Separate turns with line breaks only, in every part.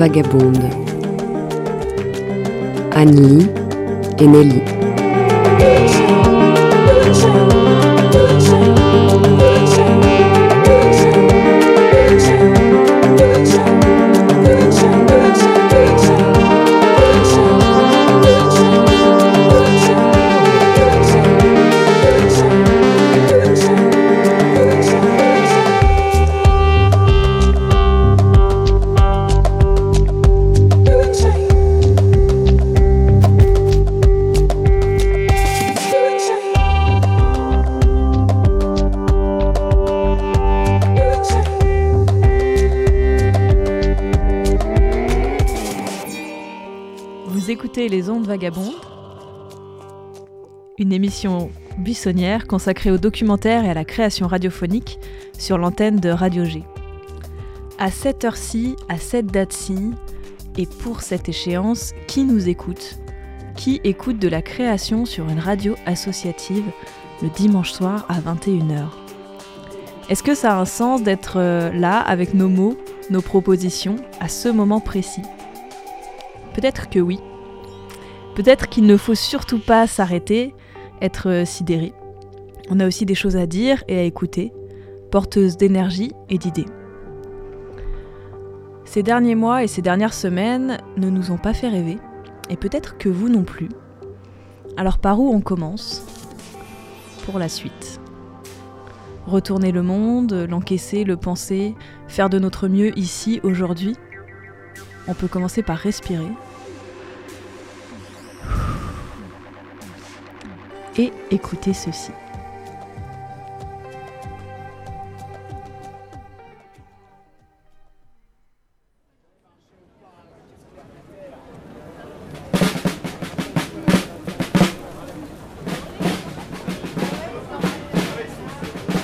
Vagabondes. Anne-Lee et Nelly.
Une émission buissonnière consacrée au documentaire et à la création radiophonique sur l'antenne de Radio G. À cette heure-ci, à cette date-ci, et pour cette échéance, qui nous écoute? Qui écoute de la création sur une radio associative le dimanche soir à 21h Est-ce que ça a un sens d'être euh, là avec nos mots, nos propositions, à ce moment précis? Peut-être que oui. Peut-être qu'il ne faut surtout pas s'arrêter, être sidéré. On a aussi des choses à dire et à écouter, porteuses d'énergie et d'idées. Ces derniers mois et ces dernières semaines ne nous ont pas fait rêver, et peut-être que vous non plus. Alors par où on commence? Pour la suite. Retourner le monde, l'encaisser, le penser, faire de notre mieux ici, aujourd'hui? On peut commencer par respirer. Et écouter ceci.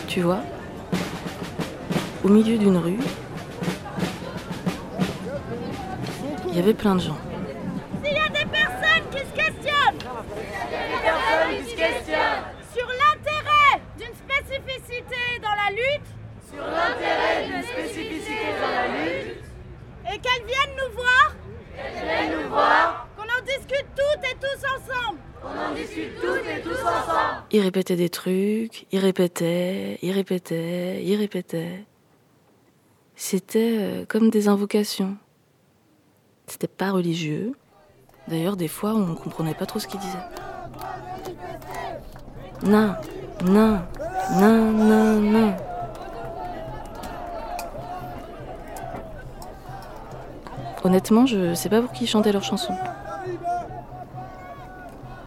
Tu vois, au milieu d'une rue, il y avait plein de gens.
S'il y a des personnes qui se questionnent sur l'intérêt d'une spécificité dans la lutte, sur l'intérêt d'une spécificité dans la lutte, et qu'elles viennent nous voir, qu'elles viennent nous voir, qu'on en discute toutes et tous ensemble, qu'on en discute toutes et tous ensemble.
Il répétait des trucs, il répétait, il répétait, il répétait. C'était euh, comme des invocations. C'était pas religieux. D'ailleurs, des fois, on comprenait pas trop ce qu'il disait. Non, non, non, non, non. Honnêtement, je sais pas pour qui ils chantaient leurs chansons.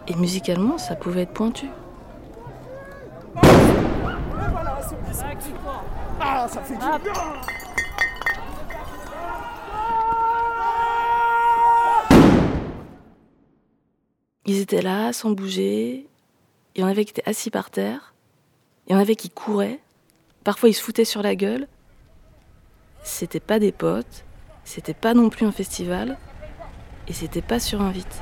Et musicalement, ça pouvait être pointu. Ils étaient là, sans bouger. Il y en avait qui étaient assis par terre. Il y en avait qui couraient. Parfois, ils se foutaient sur la gueule. C'était pas des potes. C'était pas non plus un festival. Et c'était pas sur invite.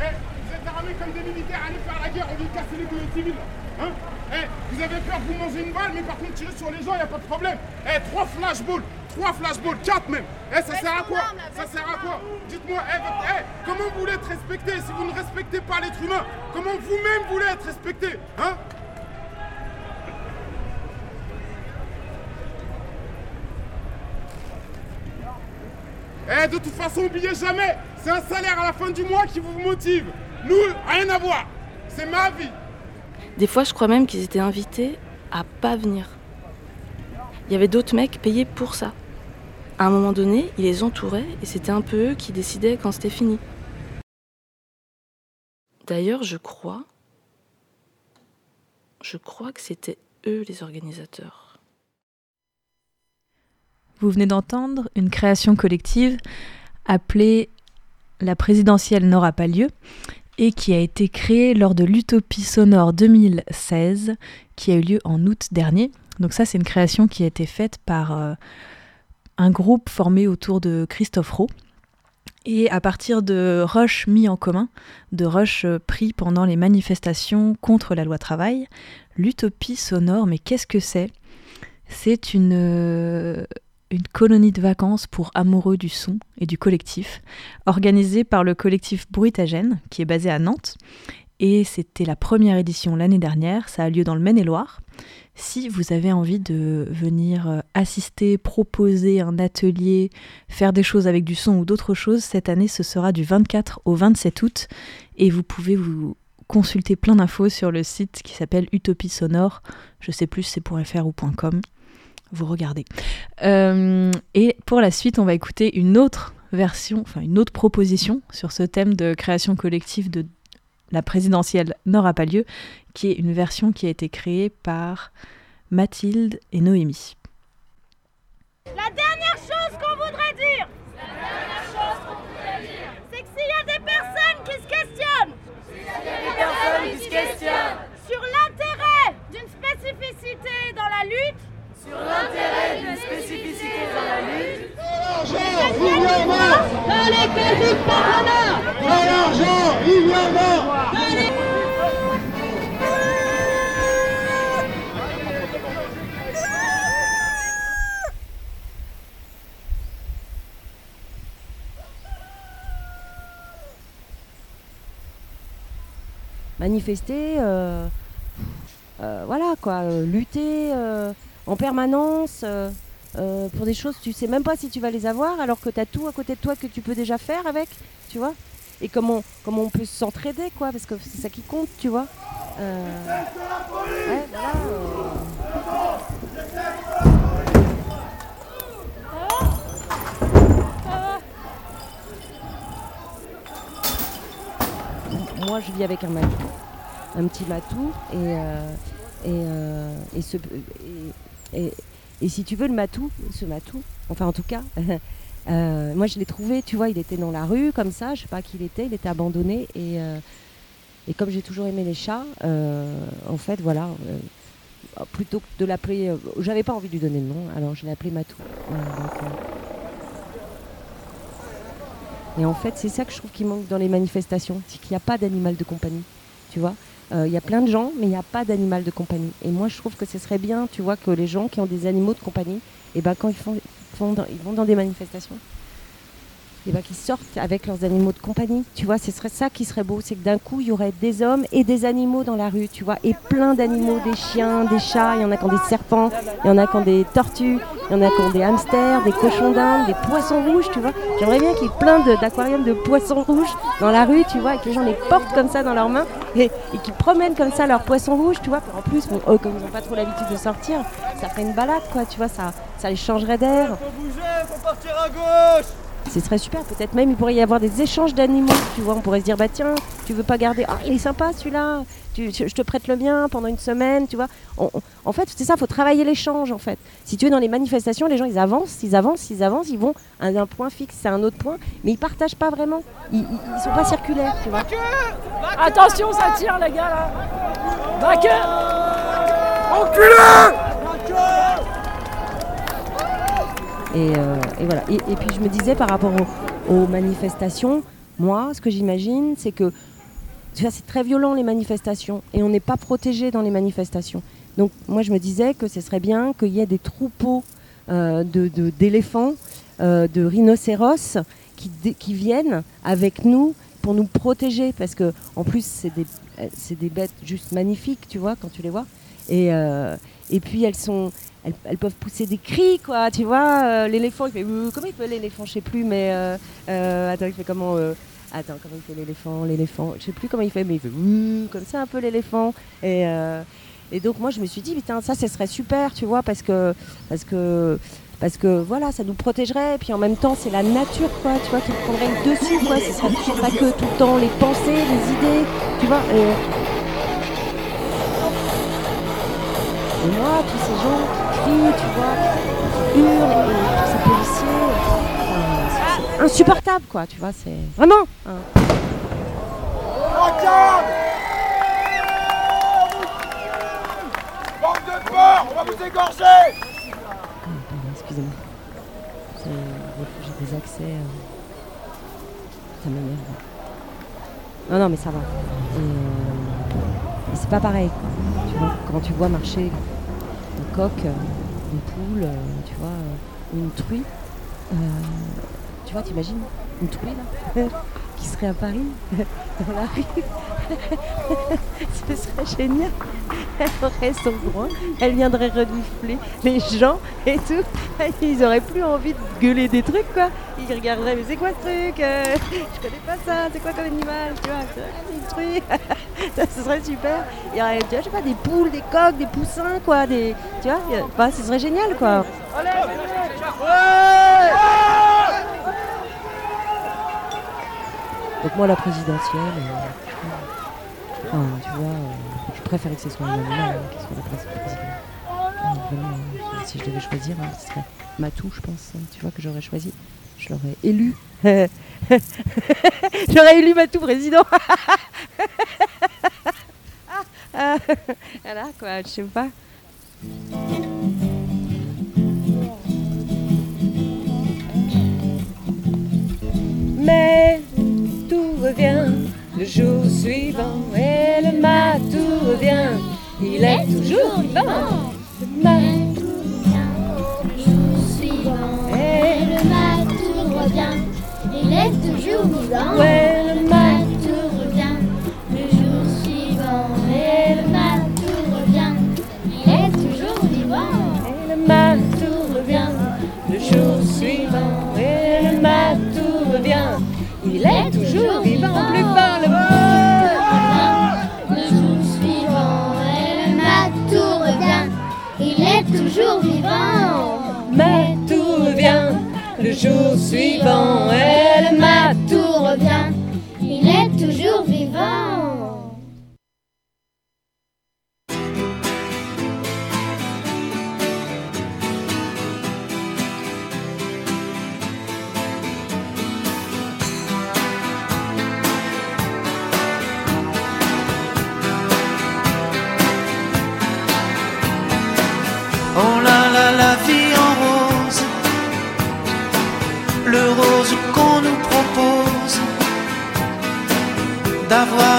Eh, vous êtes armés comme des militaires, allez faire la guerre, on vient casser les civils. Hein Eh, vous avez peur de vous manger une balle, mais par contre tirer sur les gens, y a pas de problème. Eh, trois flashballs, trois flashballs, quatre même. Eh, ça sert à quoi? Ça sert à quoi? Dites-moi, comment vous voulez être respecté si vous ne respectez pas l'être humain? Comment vous-même voulez être respecté? Hein? De toute façon, oubliez jamais, c'est un salaire à la fin du mois qui vous motive. Nous, rien à voir. C'est ma vie.
Des fois, je crois même qu'ils étaient invités à pas venir. Il y avait d'autres mecs payés pour ça. À un moment donné, ils les entouraient et c'était un peu eux qui décidaient quand c'était fini. D'ailleurs, je crois. Je crois que c'était eux les organisateurs.
Vous venez d'entendre une création collective appelée La présidentielle n'aura pas lieu et qui a été créée lors de l'Utopie sonore 2016 qui a eu lieu en août dernier. Donc ça c'est une création qui a été faite par euh, un groupe formé autour de Christophe Rowe et à partir de rushs mis en commun, de rushs euh, pris pendant les manifestations contre la loi travail, l'utopie sonore, mais qu'est-ce que c'est? C'est une, euh, une colonie de vacances pour amoureux du son et du collectif, organisée par le collectif Bruitagène, qui est basé à Nantes. Et c'était la première édition l'année dernière, ça a lieu dans le Maine-et-Loire. Si vous avez envie de venir euh, assister, proposer un atelier, faire des choses avec du son ou d'autres choses, cette année ce sera du 24 au 27 août et vous pouvez vous consulter plein d'infos sur le site qui s'appelle Utopie Sonore. Je sais plus c'est .fr ou .com. Vous regardez. Euh, et pour la suite, on va écouter une autre version, enfin une autre proposition sur ce thème de création collective de la présidentielle n'aura pas lieu, qui est une version qui a été créée par Mathilde et Noémie.
La dernière chose qu'on voudrait dire, c'est que s'il y a des personnes qui se questionnent, sur l'intérêt d'une spécificité dans la lutte, sur l'intérêt d'une spécificité dans la lutte,
manifester, euh, euh, voilà quoi, euh, lutter euh, en permanence euh, euh, pour des choses, tu sais même pas si tu vas les avoir alors que tu as tout à côté de toi que tu peux déjà faire avec, tu vois. Et comment, comment on peut s'entraider quoi, parce que c'est ça qui compte, tu vois. Euh, moi je vis avec un matou, un petit matou, et, et, et, ce, et, et- si tu veux, le matou, ce matou, enfin en tout cas, euh, moi je l'ai trouvé, tu vois, il était dans la rue comme ça, je sais pas qui il était, il était abandonné, et, euh, et comme j'ai toujours aimé les chats, euh, en fait, voilà. plutôt que de l'appeler, j'avais pas envie de lui donner le nom, alors je l'ai appelé Matou. Et en fait, c'est ça que je trouve qui manque dans les manifestations, c'est qu'il n'y a pas d'animal de compagnie, tu vois. Euh, Il y a plein de gens, mais il n'y a pas d'animal de compagnie. Et moi, je trouve que ce serait bien, tu vois, que les gens qui ont des animaux de compagnie, et ben quand ils, font, ils vont dans des manifestations, et ben qu'ils sortent avec leurs animaux de compagnie, tu vois. Ce serait ça qui serait beau, c'est que d'un coup, il y aurait des hommes et des animaux dans la rue, tu vois, et plein d'animaux, des chiens, des chats, il y en a qui ont des serpents, il y en a qui ont des tortues, il y en a qui ont des hamsters, des cochons d'Inde, des poissons rouges, tu vois. J'aimerais bien qu'il y ait plein d'aquariums de, poissons rouges dans la rue, tu vois, et que les gens les portent comme ça dans leurs mains et, qu'ils promènent comme ça leurs poissons rouges, tu vois. En plus, comme ils n'ont pas trop l'habitude de sortir, ça ferait une balade, quoi, tu vois, ça, ça les changerait d'air. Ce serait super, peut-être même il pourrait y avoir des échanges d'animaux, tu vois, on pourrait se dire, bah tiens, tu veux pas garder, ah il est sympa celui-là, tu, je te prête le mien pendant une semaine, tu vois. On- on- en fait, c'est ça, faut travailler l'échange, en fait. Si tu es dans les manifestations, les gens, ils avancent, ils avancent, ils avancent, ils vont à un point fixe, à un autre point, mais ils partagent pas vraiment, ils, ils, ils sont pas circulaires, tu vois.
Attention, ça tire, les gars, là. Vainqueur
Et, euh, et voilà. Et, puis je me disais par rapport aux, manifestations, moi, ce que j'imagine, c'est que c'est très violent les manifestations et on n'est pas protégé dans les manifestations. Donc moi, je me disais que ce serait bien qu'il y ait des troupeaux euh, d'éléphants, euh, de rhinocéros qui, viennent avec nous pour nous protéger parce que en plus c'est des, des bêtes juste magnifiques, tu vois, quand tu les vois. Et, et puis elles sont, elles, peuvent pousser des cris, quoi, tu vois. euh, l'éléphant, il fait euh, comment il fait l'éléphant, je sais plus, mais euh, attends, il fait comment Attends, comment il fait l'éléphant L'éléphant, je sais plus comment il fait, mais il fait comme ça un peu l'éléphant. Et, et donc moi je me suis dit, putain, ça, ce serait super, tu vois, parce que, parce que, parce que voilà, ça nous protégerait. Et puis en même temps, c'est la nature, quoi, tu vois, qui prendrait le dessus, quoi. Ce serait pas que tout le temps les pensées, les idées, tu vois. Et moi, tous ces gens qui crient, tu vois, qui hurlent, et tous ces policiers, c'est- insupportable, quoi, tu vois, c'est vraiment. hein.
Regarde Bande de porcs On va vous égorger
Pardon, excusez-moi. J'ai des accès. euh, Ça m'énerve. Non, non, mais ça va. Et, euh, c'est pas pareil. quoi. Tu vois, quand tu vois marcher coq, euh, une poule, euh, tu vois, euh, une truie, tu vois, t'imagines une truie là, qui serait à Paris, dans la rue. Ce serait génial. Elle aurait son coin, elle viendrait renifler les gens et tout. Ils auraient plus envie de gueuler des trucs quoi. Ils regarderaient, mais c'est quoi ce truc Euh, Je connais pas ça, c'est quoi comme animal Tu vois, ah, truie. Ça, ce serait super. Il y aurait, des poules, des coqs, des poussins quoi. Des, tu vois, bah, ce serait génial quoi. Donc moi la présidentielle, euh, tu vois, euh, je préférais que ce soit hein, la pré- présidente. Vraiment, euh, si je devais choisir, hein, ce serait Matou, je pense, hein, tu vois, que j'aurais choisi. Je l'aurais élu. j'aurais élu Matou président. Ah, voilà quoi, je sais pas. Mais revient le jour suivant et le matou revient. Il est toujours vivant. Le matou
Et le matou revient, il est toujours vivant.
Ouais,
jour suivant et le matou Tout revient, il est toujours vivant.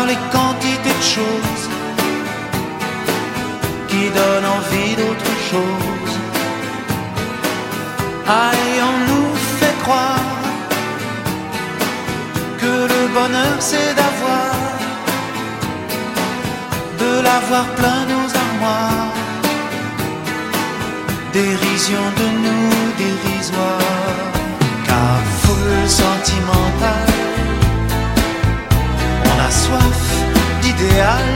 Les quantités de choses qui donnent envie d'autre chose. Et on nous fait croire que le bonheur c'est d'avoir, de l'avoir plein nos armoires dérision de nous dérisoire, car foule sentimentale, on a soif d'idéal,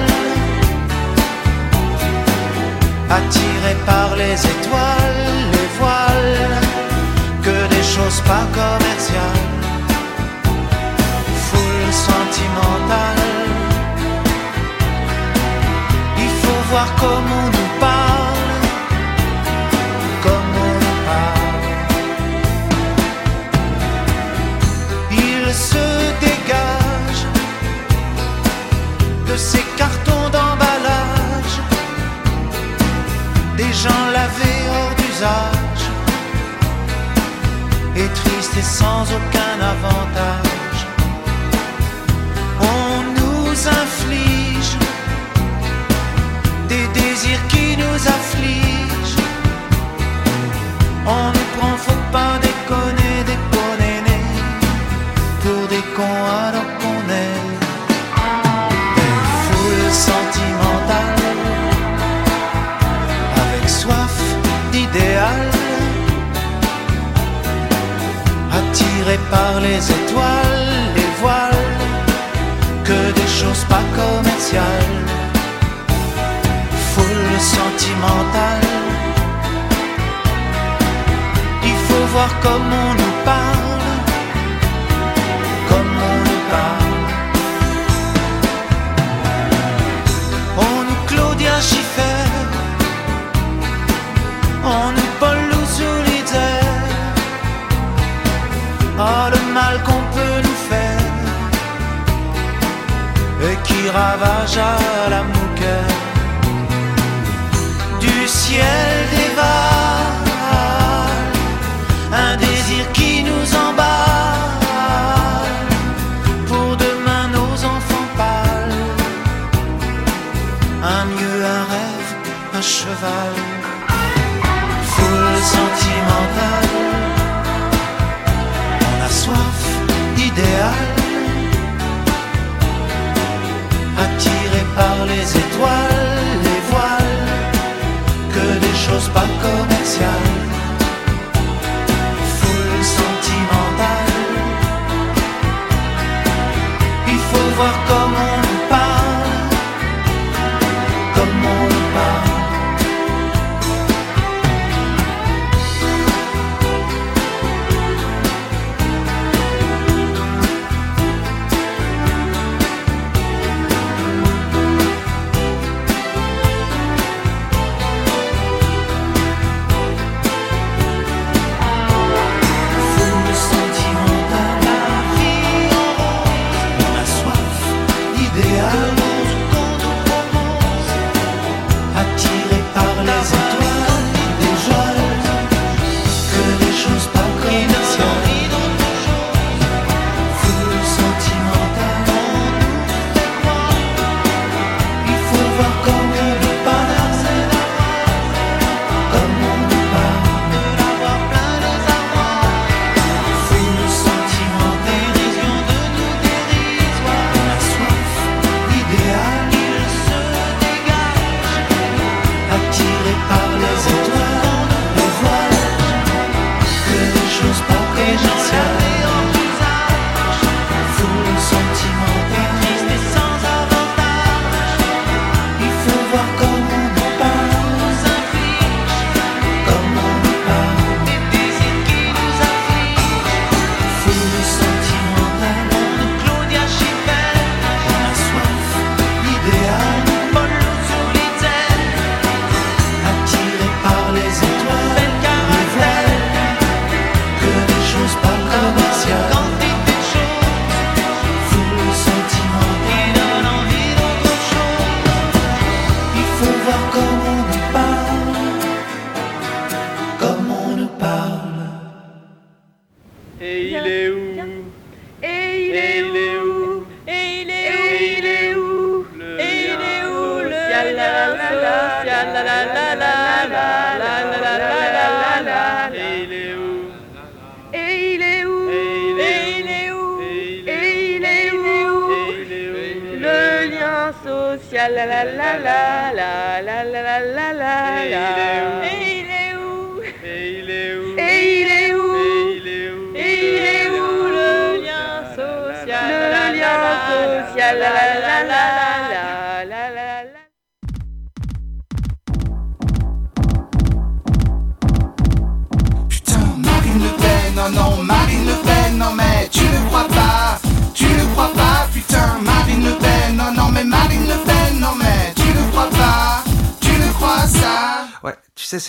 attiré par les étoiles, les voiles, que des choses pas commerciales, foule sentimentale, il faut voir comment on nous gens lavés hors d'usage, et tristes et sans aucun avantage. On nous inflige des désirs qui nous affligent. On nous prend, faut pas déconner, déconner, pour des cons qu'on par les étoiles, les voiles, que des choses pas commerciales, foule sentimentale. Il faut voir comme on nous parle, qui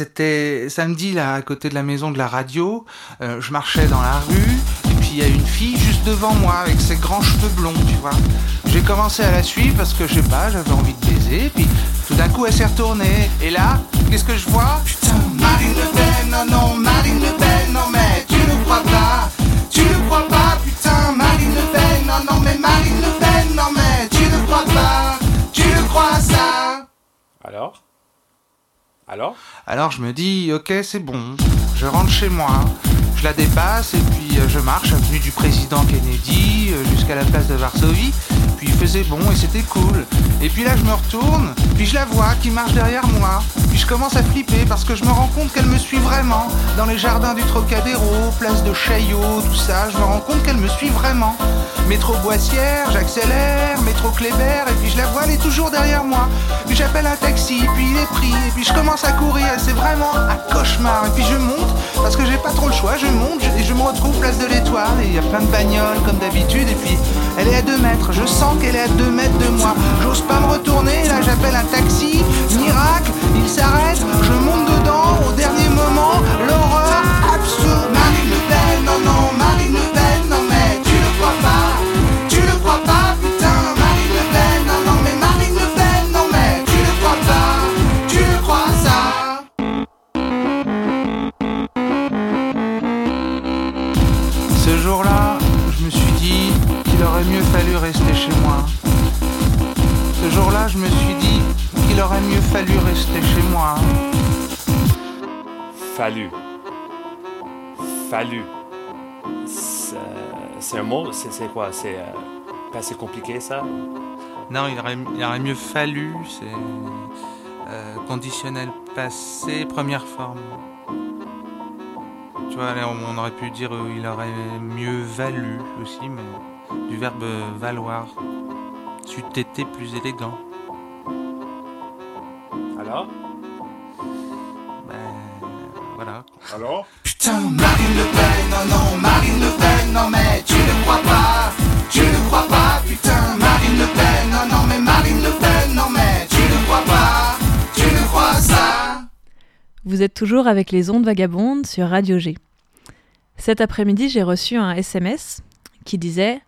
c'était samedi là, à côté de la maison de la radio. Euh, je marchais dans la rue, et puis il y a une fille juste devant moi avec ses grands cheveux blonds, tu vois. J'ai commencé à la suivre parce que je sais pas, j'avais envie de baiser, puis tout d'un coup elle s'est retournée. Et là, qu'est-ce que je vois?
Putain, Marine Le Pen, non, non, Marine Le Pen, non, mais tu ne crois pas, tu ne crois pas, putain, Marine Le Pen, non, non, mais Marine Le Pen, non, mais tu ne crois pas, tu ne crois ça?
Alors? Alors?
Alors je me dis, ok, c'est bon, je rentre chez moi, je la dépasse et puis euh, je marche avenue du président Kennedy euh, jusqu'à la place de Varsovie. Puis il faisait bon et c'était cool. Et puis là je me retourne, puis je la vois qui marche derrière moi. Puis je commence à flipper parce que je me rends compte qu'elle me suit vraiment. Dans les jardins du Trocadéro, place de Chaillot, tout ça, je me rends compte qu'elle me suit vraiment. Métro Boissière, j'accélère, métro Kléber, et puis je la vois, elle est toujours derrière moi. Puis j'appelle un taxi, puis il est pris, et puis je commence à courir, c'est vraiment un cauchemar. Et puis je monte, parce que j'ai pas trop le choix, je monte, et je me retrouve place de l'Étoile, et il y a plein de bagnoles comme d'habitude, et puis elle est à 2 mètres, je sens qu'elle est à 2 mètres de moi. J'ose pas me retourner, là j'appelle un taxi, miracle, il s'arrête, je monte dedans, au dernier moment, l'horreur absolue.
Marine Le Pen, non, non, Marine Le Pen,
aurait mieux fallu rester chez moi. Ce jour-là, je me suis dit qu'il aurait mieux fallu rester chez moi.
Fallu. Fallu. C'est un mot, c'est quoi? C'est euh, pas assez compliqué ça?
Non, il aurait, il aurait mieux fallu, c'est euh, conditionnel passé, première forme. Tu vois, on aurait pu dire il aurait mieux valu aussi, mais du verbe valoir. C'eût été plus élégant.
Alors?
Ben, voilà.
Alors?
Putain, Marine Le Pen, non, non, Marine Le Pen, non, mais tu ne crois pas, tu ne crois pas, putain, Marine Le Pen, non, non, mais Marine Le Pen, non, mais tu ne crois pas, tu ne crois ça.
Vous êtes toujours avec les ondes vagabondes sur Radio G. Cet après-midi, j'ai reçu un SMS qui disait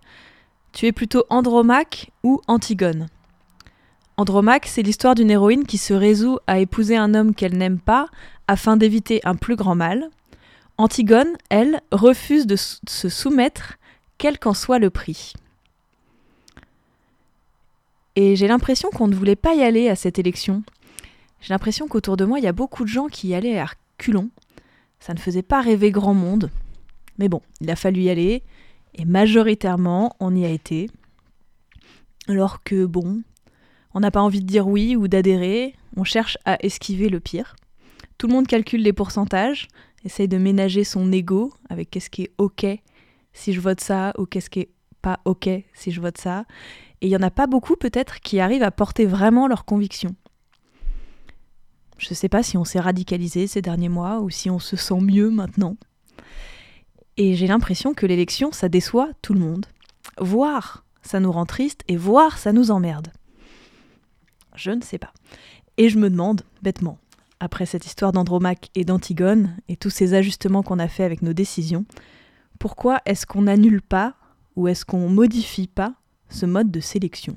Tu es plutôt Andromaque ou Antigone? Andromaque, c'est l'histoire d'une héroïne qui se résout à épouser un homme qu'elle n'aime pas afin d'éviter un plus grand mal. Antigone, elle, refuse de se soumettre, quel qu'en soit le prix. Et j'ai l'impression qu'on ne voulait pas y aller à cette élection. J'ai l'impression qu'autour de moi, il y a beaucoup de gens qui y allaient à reculons. Ça ne faisait pas rêver grand monde. Mais bon, il a fallu y aller, et majoritairement, on y a été. Alors que, bon, on n'a pas envie de dire oui ou d'adhérer, on cherche à esquiver le pire. Tout le monde calcule les pourcentages, essaye de ménager son ego avec qu'est-ce qui est OK si je vote ça ou qu'est-ce qui est pas OK si je vote ça. Et il y en a pas beaucoup peut-être qui arrivent à porter vraiment leurs convictions. Je ne sais pas si on s'est radicalisé ces derniers mois ou si on se sent mieux maintenant. Et j'ai l'impression que l'élection, ça déçoit tout le monde. Voir, ça nous rend triste et voir, ça nous emmerde. Je ne sais pas. Et je me demande, bêtement, après cette histoire d'Andromaque et d'Antigone et tous ces ajustements qu'on a fait avec nos décisions, pourquoi est-ce qu'on n'annule pas ou est-ce qu'on modifie pas ce mode de sélection?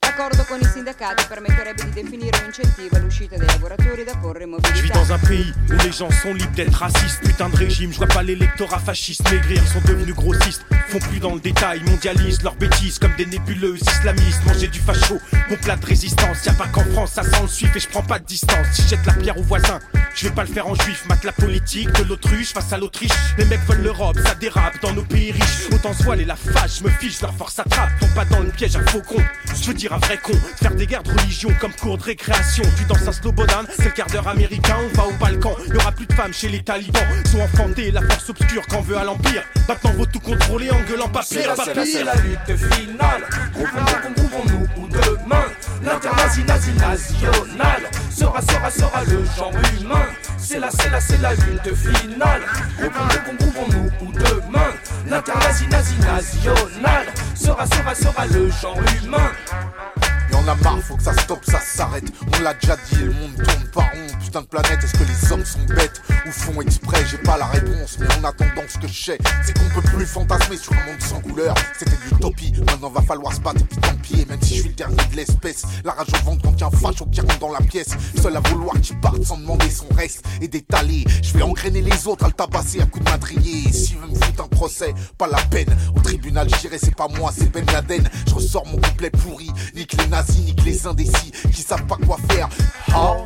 L'accordo con i sindacati permetterebbe di definire un incentivo all'uscita dei lavoratori da porre in
Je vis
mobilità.
dans un pays où les gens sont libres d'être racistes. Putain de régime, je vois pas l'électorat fasciste maigrir, ils sont devenus grossistes. Font plus dans le détail, mondialisent leurs bêtises comme des nébuleuses islamistes. Manger du facho, mon plat de résistance. Y'a pas qu'en France, ça sent le suif et je prends pas de distance. Si je jette la pierre aux voisins, je vais pas le faire en juif. Mate la politique de l'autruche face à l'Autriche. Les mecs veulent l'Europe, ça dérape dans nos pays riches. Autant se voiler la fâche, je me fiche, leur force attrape. Tombe pas dans le piège un faucon. Je veux dire un vrai con. Faire des guerres de religion comme cours de récréation. Tu danses un slow banane, c'est le quart d'heure américain. On va au Balkan, y aura plus de femmes chez les talibans. Sont enfantés, la force obscure qu'en veut à l'Empire. Maintenant, vaut tout contrôler en gueulant
la,
pas
c'est la, lutte finale. Groupons-nous, groupons-nous ou demain. National sera, sera, sera le genre humain. C'est la, c'est la, c'est la lutte finale. Groupons-nous, groupons-nous ou demain. L'internazi nazi national sera, sera, sera le genre humain.
On a marre, faut que ça stoppe, ça s'arrête. On l'a déjà dit, le monde tourne pas rond. Putain de planète, est-ce que les hommes sont bêtes ou font exprès? J'ai pas la réponse, mais en attendant, ce que je sais, c'est qu'on peut plus fantasmer sur un monde sans couleur. C'était de l'utopie, maintenant va falloir se battre puis tant pis. Même si je suis le dernier de l'espèce, la rage au ventre quand un facho qui rentre dans la pièce. Seul à vouloir qu'il parte sans demander son reste et d'étaler. Je vais engrainer les autres à le tabasser à coups de madrier. Et s'il me foutre un procès, pas la peine. Au tribunal, j'irai, c'est pas moi, c'est Ben Laden. Je ressors mon couplet pourri, nique les nazis, nique les indécis qui savent pas quoi faire.
Ah,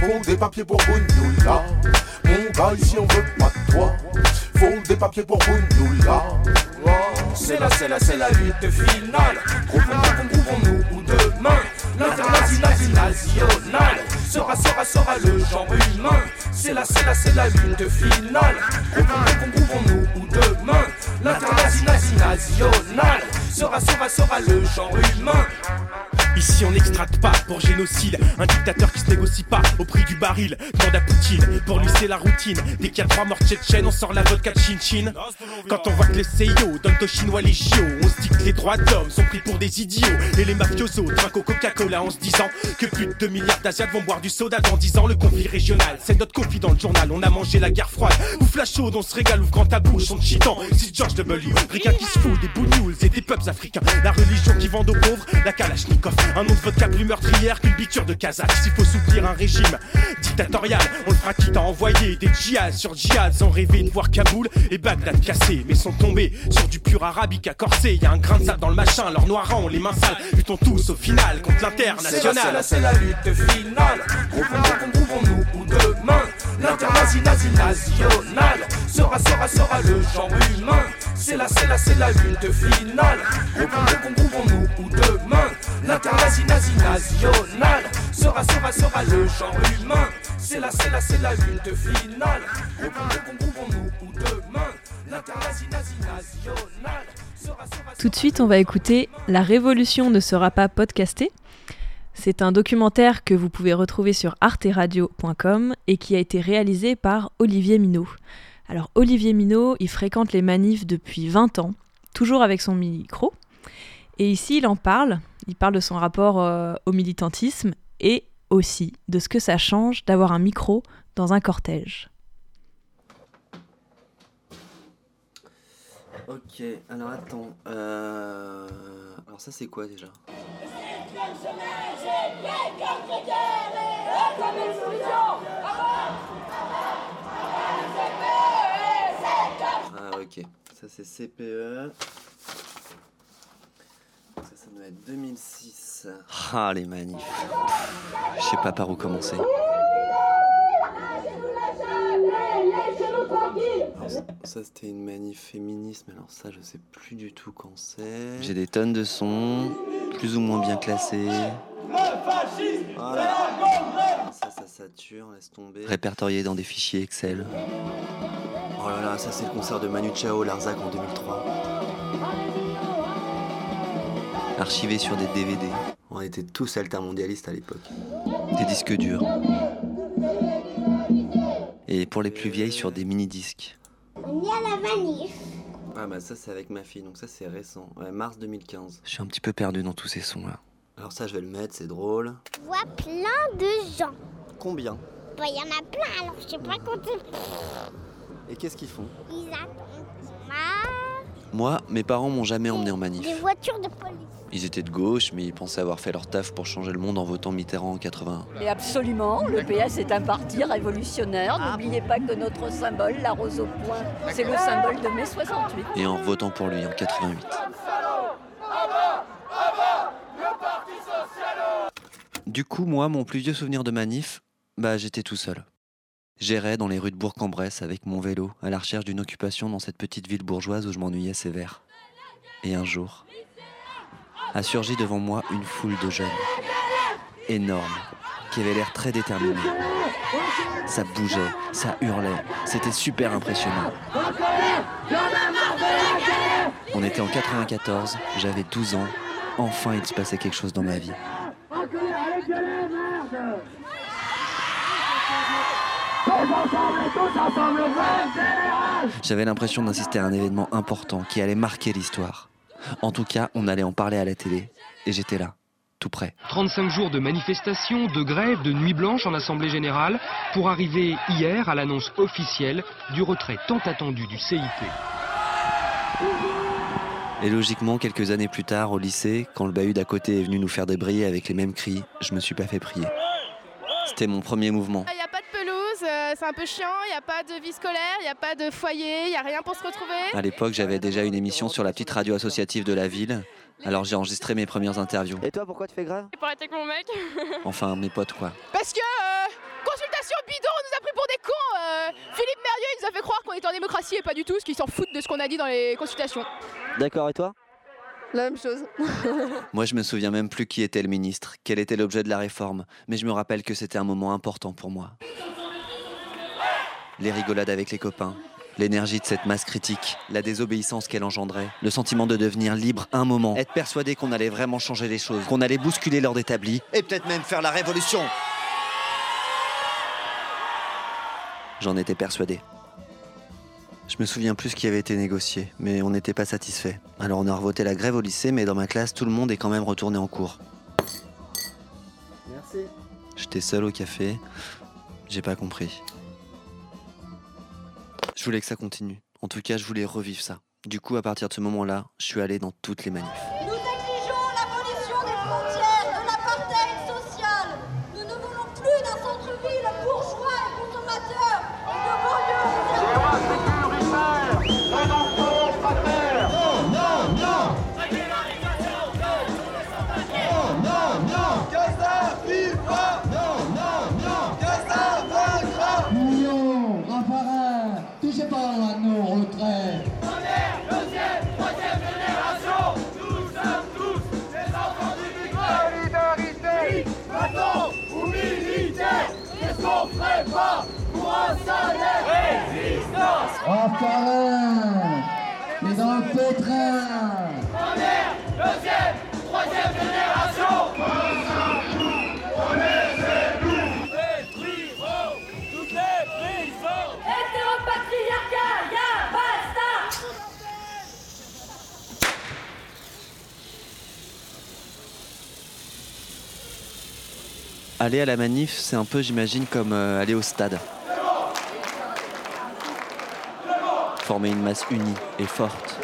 faut des papiers pour Bunyoula. Mon gars, ici on veut pas de toi. Faut des papiers pour Bunyoula. C'est la, c'est la, c'est la lutte finale. Groupons-nous, groupons-nous ou demain. L'international national sera, sera, sera le genre humain. C'est la, c'est la, c'est la lutte finale. Groupons-nous ou demain. L'international national sera, sera, sera le genre humain.
Ici on n'extrate pas pour génocide. Un dictateur qui se négocie pas au prix du baril. Demande à Poutine, pour lui c'est la routine. Dès qu'il y a trois morts tchétchènes on sort la vodka de chin chin. Quand on voit que les CIO donnent aux Chinois les chiots On se dit que les droits d'homme sont pris pour des idiots. Et les mafiosos trinquent au Coca-Cola en se disant Que plus de 2 milliards d'Asiates vont boire du soda dans 10 ans. Le conflit régional, c'est notre conflit dans le journal. On a mangé la guerre froide, ouf la chaude On se régale, ouvre grand ta bouche, on te chitant C'est George W, Ricain qui se fout des bougnoules et des peuples africains. La religion qui vend aux pauvres, la Kalachnikov Un nom de vodka plus meurtrière qu'une biture de Kazakh. S'il faut soutenir un régime dictatorial, on le fera quitte à envoyer des djihad sur djihad ont rêvé de voir Kaboul et Bagdad cassés, mais sont tombés sur du pur arabique à corsé. Y a un grain de sable dans le machin, leurs noirs ont les mains sales. Luttons tous au final contre
la, c'est
l'international.
la, c'est la lutte finale. Groupons, groupons-nous ou demain. L'international sera, sera, sera le genre humain. C'est la, c'est la, c'est la lutte finale. Groupons-nous ou demain. Sera, sera, le genre humain. C'est la, c'est la, finale.
Tout de suite, on va écouter La Révolution ne sera pas podcastée. C'est un documentaire que vous pouvez retrouver sur arteradio.com et qui a été réalisé par Olivier Minot. Alors Olivier Minot, il fréquente les manifs depuis 20 ans, toujours avec son micro. Et ici, il en parle. Il parle de son rapport euh, au militantisme et aussi de ce que ça change d'avoir un micro dans un cortège.
Ok, alors attends. Euh... Alors ça c'est quoi déjà? Ah ok, ça c'est CPE. Ça, ça doit être 2006. Ah les manifs. Je sais pas par où commencer. Alors, ça- c'était une manif féministe, mais alors ça je sais plus du tout quand c'est. J'ai des tonnes de sons, plus ou moins bien classés. Voilà. Ça, ça sature, laisse tomber. Répertorié dans des fichiers Excel. Oh là là, ça c'est le concert de Manu Chao, Larzac en 2003. Archivé sur des DVD. On était tous altermondialistes à l'époque. Des disques durs. Et pour les plus vieilles, sur des mini-disques.
On est à la manif.
Ah bah ça c'est avec ma fille, donc ça c'est récent. Ouais, mars 2015. Je suis un petit peu perdu dans tous ces sons là. Alors ça je vais le mettre, c'est drôle.
Je vois plein de gens.
Combien?
Bah, il y en a plein, alors je sais pas compter.
Et qu'est-ce qu'ils font?
Ils attendent. Ah,
Moi, mes parents m'ont jamais emmené en manif.
des voitures de police.
Ils étaient de gauche, mais ils pensaient avoir fait leur taf pour changer le monde en votant Mitterrand en 81.
Mais absolument, le PS est un parti révolutionnaire. N'oubliez pas que notre symbole, la rose au point, c'est le symbole de mai 68.
Et en votant pour lui en 88. Du coup, moi, mon plus vieux souvenir de manif, bah j'étais tout seul. J'errais dans les rues de Bourg-en-Bresse avec mon vélo à la recherche d'une occupation dans cette petite ville bourgeoise où je m'ennuyais sévère. Et un jour, a surgi devant moi une foule de jeunes, énormes, qui avaient l'air très déterminés. Ça bougeait, ça hurlait, c'était super impressionnant. On était en 94, j'avais 12 ans, enfin il se passait quelque chose dans ma vie. J'avais l'impression d'assister à un événement important qui allait marquer l'histoire. En tout cas, on allait en parler à la télé, et j'étais là, tout près.
35 jours de manifestations, de grèves, de nuit blanche en Assemblée Générale pour arriver hier à l'annonce officielle du retrait tant attendu du CIT.
Et logiquement, quelques années plus tard, au lycée, quand le bahut d'à côté est venu nous faire débrayer avec les mêmes cris, je me suis pas fait prier. C'était mon premier mouvement.
Il n'y a pas de pelouse, c'est un peu chiant, il n'y a pas de vie scolaire, il n'y a pas de foyer, il n'y a rien pour se retrouver.
À l'époque, j'avais déjà une émission sur la petite radio associative de la ville, alors j'ai enregistré mes premières interviews. Et toi, pourquoi tu fais grève
Pour être avec mon mec.
Enfin, mes potes, quoi.
Parce que euh, consultation bidon, on nous a pris pour des cons. euh, Philippe Merlieu, il nous a fait croire qu'on était en démocratie et pas du tout, parce qu'ils s'en foutent de ce qu'on a dit dans les consultations.
D'accord, et toi?
La même chose.
Moi, je me souviens même plus qui était le ministre, quel était l'objet de la réforme, mais je me rappelle que c'était un moment important pour moi. Les rigolades avec les copains, l'énergie de cette masse critique, la désobéissance qu'elle engendrait, le sentiment de devenir libre un moment, être persuadé qu'on allait vraiment changer les choses, qu'on allait bousculer l'ordre établi, et peut-être même faire la révolution. J'en étais persuadé. Je me souviens plus ce qui avait été négocié, mais on n'était pas satisfait. Alors on a revoté la grève au lycée, mais dans ma classe, tout le monde est quand même retourné en cours. Merci. J'étais seul au café, j'ai pas compris. Je voulais que ça continue. En tout cas, je voulais revivre ça. Du coup, à partir de ce moment-là, je suis allé dans toutes les manifs. Aller à la manif, c'est un peu, j'imagine, comme euh, aller au stade. Former une masse unie et forte.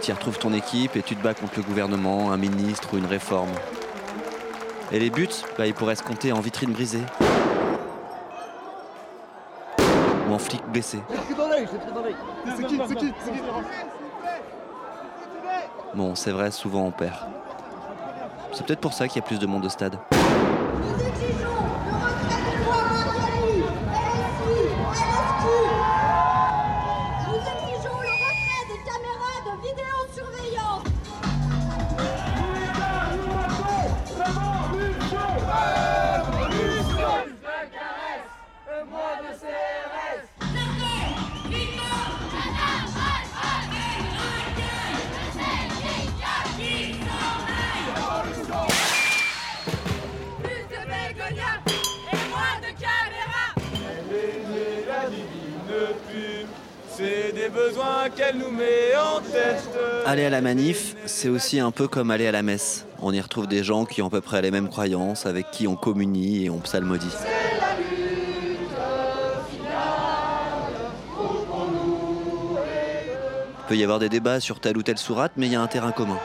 Tu y retrouves ton équipe et tu te bats contre le gouvernement, un ministre ou une réforme. Et les buts, bah, ils pourraient se compter en vitrine brisée. Ou en flic blessé. Bon, c'est vrai, souvent on perd. C'est peut-être pour ça qu'il y a plus de monde au stade.
Qu'elle.
Aller à la manif, c'est aussi un peu comme aller à la messe. On y retrouve des gens qui ont à peu près les mêmes croyances, avec qui on communie et on psalmodie. Il peut y avoir des débats sur telle ou telle sourate, mais il y a un terrain commun.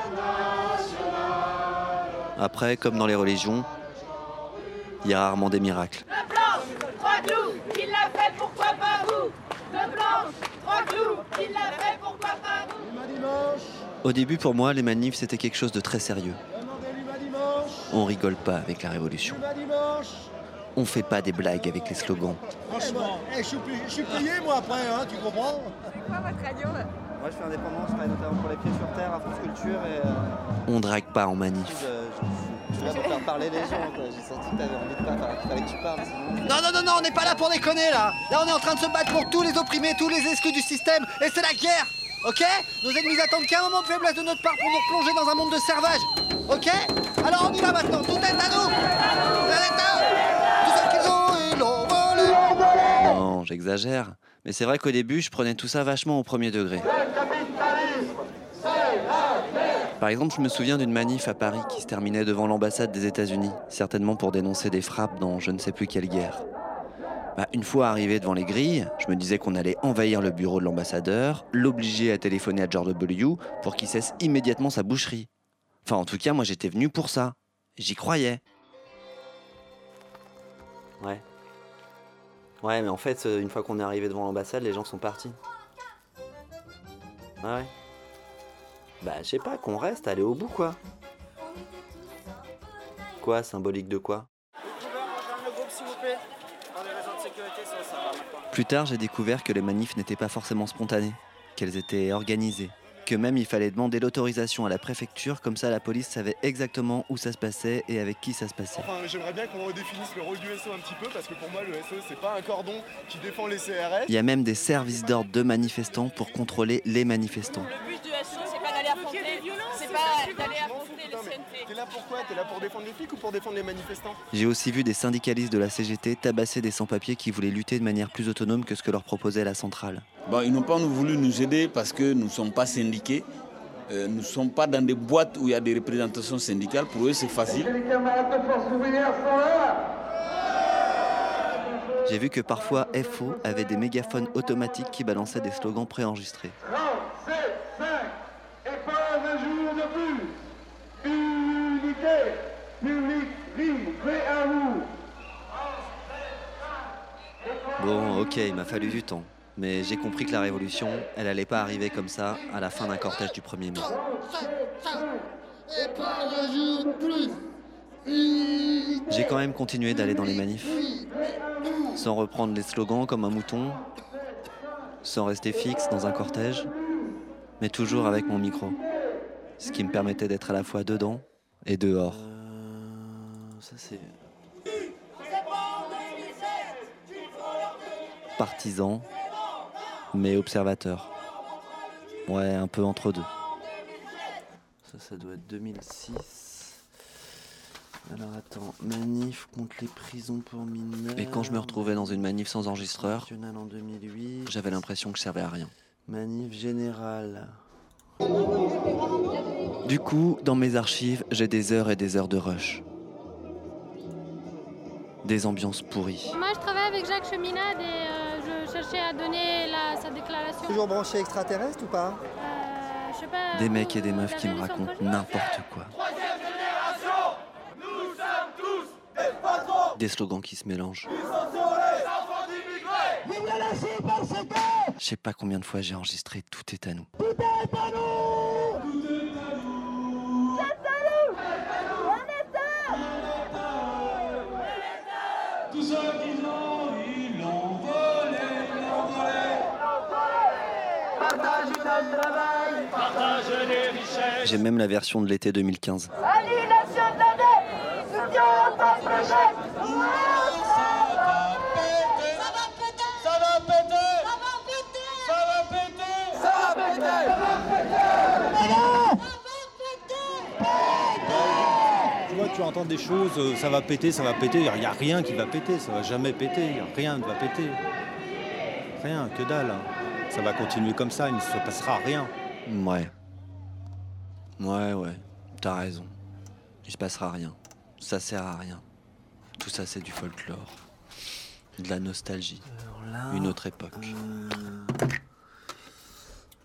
Après, comme dans les religions, il y a rarement des miracles.
Deux planches, trois clous, qui l'a fait, pourquoi pas vous Deux planches, trois clous, qui l'a fait, pourquoi pas vous
Au début, pour moi, les manifs, c'était quelque chose de très sérieux. On rigole pas avec la révolution. On fait pas des blagues avec les slogans.
Franchement, eh, je, suis, payé- je suis payé moi après, hein, tu comprends?
C'est quoi votre radio Moi je suis indépendant, je travaille notamment pour les pieds sur terre à France Culture et euh,
On drague pas en manif.
je, je- je suis là pour faire parler les gens. quoi. J'ai senti que t'avais envie de parler, qu'il fallait que tu parles. sinon-
Non, non, non, non, on n'est pas là pour déconner là Là on est en train de se battre pour tous les opprimés, tous les exclus du système, et c'est la guerre Ok? Nos ennemis attendent qu'un moment de faiblesse de notre part pour nous replonger dans un monde de servage Ok? Alors on y va maintenant, tout est à nous
Non, j'exagère. Mais c'est vrai qu'au début, je prenais tout ça vachement au premier degré. Par exemple, je me souviens d'une manif à Paris qui se terminait devant l'ambassade des États-Unis, certainement pour dénoncer des frappes dans je ne sais plus quelle guerre. Bah, une fois arrivé devant les grilles, je me disais qu'on allait envahir le bureau de l'ambassadeur, l'obliger à téléphoner à George W. pour qu'il cesse immédiatement sa boucherie. Enfin, en tout cas, moi j'étais venu pour ça. J'y croyais. Ouais. Ouais, mais en fait, euh, une fois qu'on est arrivé devant l'ambassade, les gens sont partis. Ouais. Bah, je sais pas, qu'on reste, aller au bout, quoi. Quoi, symbolique de quoi? Plus tard, j'ai découvert que les manifs n'étaient pas forcément spontanées, qu'elles étaient organisées, que même il fallait demander l'autorisation à la préfecture, comme ça la police savait exactement où ça se passait et avec qui ça se passait.
Enfin, j'aimerais bien qu'on redéfinisse le rôle du SO un petit peu parce que pour moi, le SO, c'est pas un cordon qui défend les CRS.
Il y a même des services d'ordre de manifestants pour contrôler les manifestants.
Le but du SO,
T'es là pour quoi? T'es là pour défendre les flics ou pour défendre les manifestants?
J'ai aussi vu des syndicalistes de la CGT tabasser des sans-papiers qui voulaient lutter de manière plus autonome que ce que leur proposait la centrale.
Bon, ils n'ont pas nous voulu nous aider parce que nous ne sommes pas syndiqués. Euh, nous ne sommes pas dans des boîtes où il y a des représentations syndicales. Pour eux, c'est facile.
J'ai vu que parfois FO avait des mégaphones automatiques qui balançaient des slogans préenregistrés.
Et
Bon, ok, il m'a fallu du temps. Mais j'ai compris que la révolution, elle allait pas arriver comme ça à la fin d'un cortège du 1er mai. J'ai quand même continué d'aller dans les manifs, sans reprendre les slogans comme un mouton, sans rester fixe dans un cortège, mais toujours avec mon micro, ce qui me permettait d'être à la fois dedans et dehors. Ça c'est partisan, mais observateur. Ouais, un peu entre deux. Ça, ça doit être 2006. Alors attends, manif contre les prisons pour mineurs. Et quand je me retrouvais dans une manif sans enregistreur,
en 2008.
j'avais l'impression que je servais à rien.
Manif générale.
Du coup, dans mes archives, j'ai des heures et des heures de rush. Des ambiances pourries.
Moi, je travaille avec Jacques Cheminade et euh, je cherchais à donner la- sa déclaration.
Toujours branché extraterrestre ou pas?
Euh, je sais pas.
Des mecs et des
vous
meufs qui me racontent n'importe quoi. Des slogans qui se mélangent. Je sais pas combien de fois j'ai enregistré Tout est à nous.
Tout
J'ai même la version de l'été 2015.
Annulation de l'année, soutien à ton projet. Ça va péter, ça va péter, ça va péter, ça va péter.
Tu vois, tu entends des choses, euh, ça va péter, ça va péter. Il n'y a rien qui va péter, ça va jamais péter. rien ne va péter. Rien, que dalle. hein. Ça va continuer comme ça, il ne se passera rien.
Ouais. Ouais, ouais. T'as raison. Il se passera rien. Ça sert à rien. Tout ça, c'est du folklore. De la nostalgie. là, Une autre époque.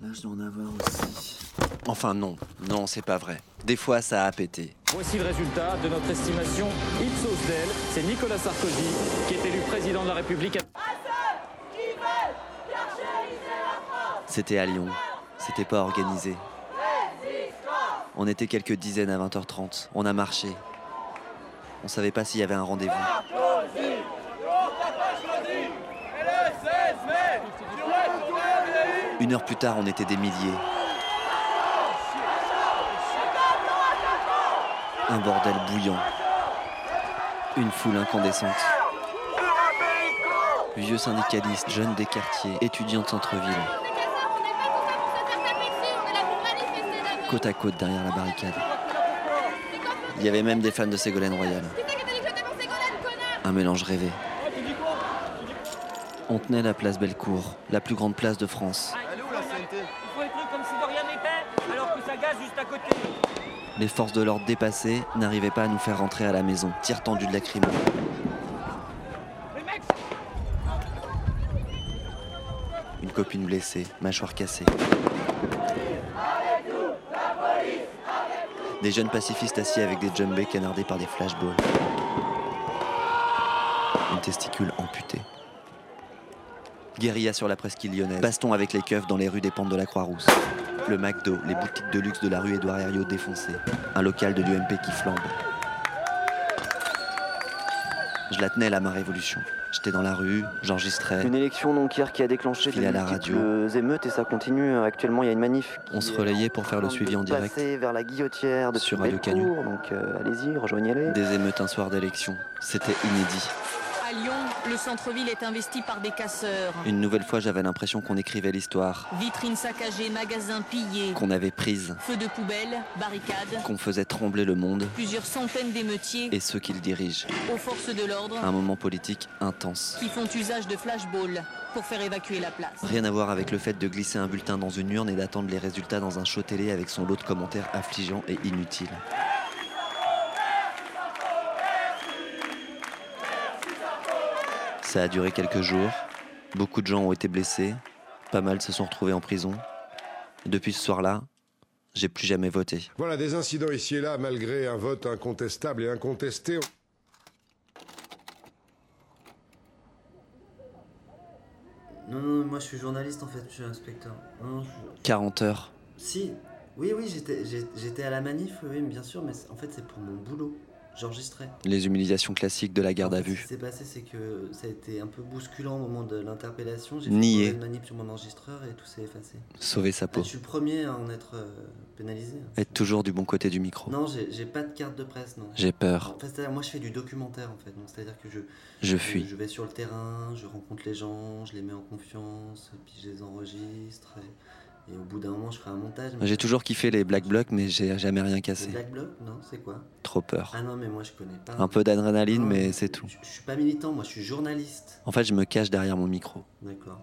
Là, je dois en avoir aussi.
Enfin, non. Non, c'est pas vrai. Des fois, ça a pété.
Voici le résultat de notre estimation Ipsos Del. C'est Nicolas Sarkozy qui est élu président de la République.
C'était à Lyon. C'était pas organisé. On était quelques dizaines à 20h30. On a marché. On savait pas s'il y avait un rendez-vous. Une heure plus tard, on était des milliers. Un bordel bouillant. Une foule incandescente. Vieux syndicalistes, jeunes des quartiers, étudiants de centre-ville. Côte à côte derrière la barricade. Il y avait même des fans de Ségolène Royal. Un mélange rêvé. On tenait la place Bellecour, la plus grande place de France. Les forces de l'ordre dépassées n'arrivaient pas à nous faire rentrer à la maison. Tir tendu de la crime. Une copine blessée, mâchoire cassée. Des jeunes pacifistes assis avec des jumbés canardés par des flashballs. Une testicule amputée. Guérilla sur la presqu'île lyonnaise. Baston avec les keufs dans les rues des pentes de la Croix-Rousse. Le McDo, les boutiques de luxe de la rue Édouard Herriot défoncées. Un local de l'UMP qui flambe. Je la tenais là, ma révolution. J'étais dans la rue, j'enregistrais.
Une élection donc hier qui a déclenché
à la
multiples émeutes et ça continue. Actuellement, il y a une manif.
On se relayait pour faire le suivi en direct.
Passer vers la guillotière de
Sur Radio Canu.
Donc euh, allez-y, rejoignez-les.
Des émeutes un soir d'élection. C'était inédit.
À Lyon, le centre-ville est investi par des casseurs.
Une nouvelle fois, j'avais l'impression qu'on écrivait l'histoire,
Vitrines saccagées, magasins pillés.
qu'on avait prise,
Feux de poubelle, barricades.
qu'on faisait trembler le monde
Plusieurs centaines d'émeutiers
et ceux qui le dirigent.
aux forces de l'ordre
Un moment politique intense.
qui font usage de flashballs pour faire évacuer la place.
Rien à voir avec le fait de glisser un bulletin dans une urne et d'attendre les résultats dans un show télé avec son lot de commentaires affligeants et inutiles. Ça a duré quelques jours. Beaucoup de gens ont été blessés. Pas mal se sont retrouvés en prison. Depuis ce soir-là, j'ai plus jamais voté.
Voilà des incidents ici et là, malgré un vote incontestable et incontesté.
Non, non, moi je suis journaliste en fait, je suis inspecteur. Non, je-
40 heures.
Si, oui, oui, j'étais à la manif, oui, bien sûr, mais en fait c'est pour mon boulot. J'enregistrais.
Les humiliations classiques de la garde à
Ce qui
vue.
s'est passé, c'est que ça a été un peu bousculant au moment de l'interpellation. J'ai
Nié.
fait une manip sur mon enregistreur et tout s'est effacé.
Sauver sa peau.
Je suis le premier à en être euh, pénalisé.
Être toujours du bon côté du micro.
Non, j'ai j'ai pas de carte de presse, non.
J'ai peur.
En fait, moi je fais du documentaire en fait, donc c'est-à-dire que je.
Je fuis.
Je vais sur le terrain, je rencontre les gens, je les mets en confiance, puis je les enregistre. Et, et au bout d'un moment, je ferai un montage.
J'ai toujours kiffé les Black Blocs, mais j'ai jamais rien cassé.
Les Black Blocs, non C'est quoi?
Trop peur.
Ah non, mais moi, je connais pas.
Un peu d'adrénaline, mais c'est tout.
Je, suis pas militant, moi, je suis journaliste.
En fait, je me cache derrière mon micro.
D'accord.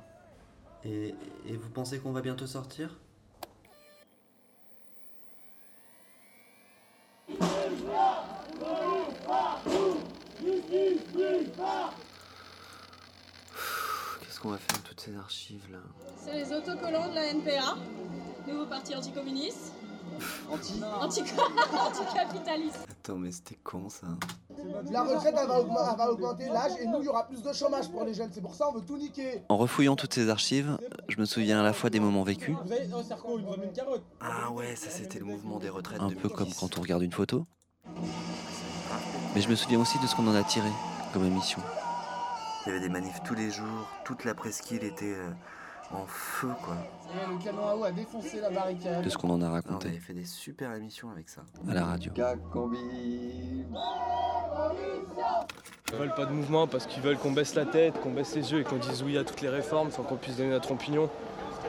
Et, vous pensez qu'on va bientôt sortir?
Qu'on va faire de toutes ces archives là
C'est les autocollants de la NPA, nouveau parti anticommuniste. Anti Anticapitaliste.
Attends, mais c'était con ça.
La retraite, elle va, augmenter, elle va augmenter l'âge et nous, il y aura plus de chômage pour les jeunes. C'est pour ça on veut tout niquer.
En refouillant toutes ces archives, je me souviens à la fois des moments vécus.
Ah ouais, ça c'était le mouvement des retraites.
un peu comme quand on regarde une photo, mais je me souviens aussi de ce qu'on en a tiré comme émission.
Il y avait des manifs tous les jours, toute la presqu'île était euh, en feu quoi.
Et le canon à eau a défoncé la barricade.
de ce qu'on en a
On
raconté
avait fait des super émissions avec ça.
à la radio.
Ils veulent pas de mouvement parce qu'ils veulent qu'on baisse la tête, qu'on baisse les yeux et qu'on dise oui à toutes les réformes sans qu'on puisse donner notre opinion.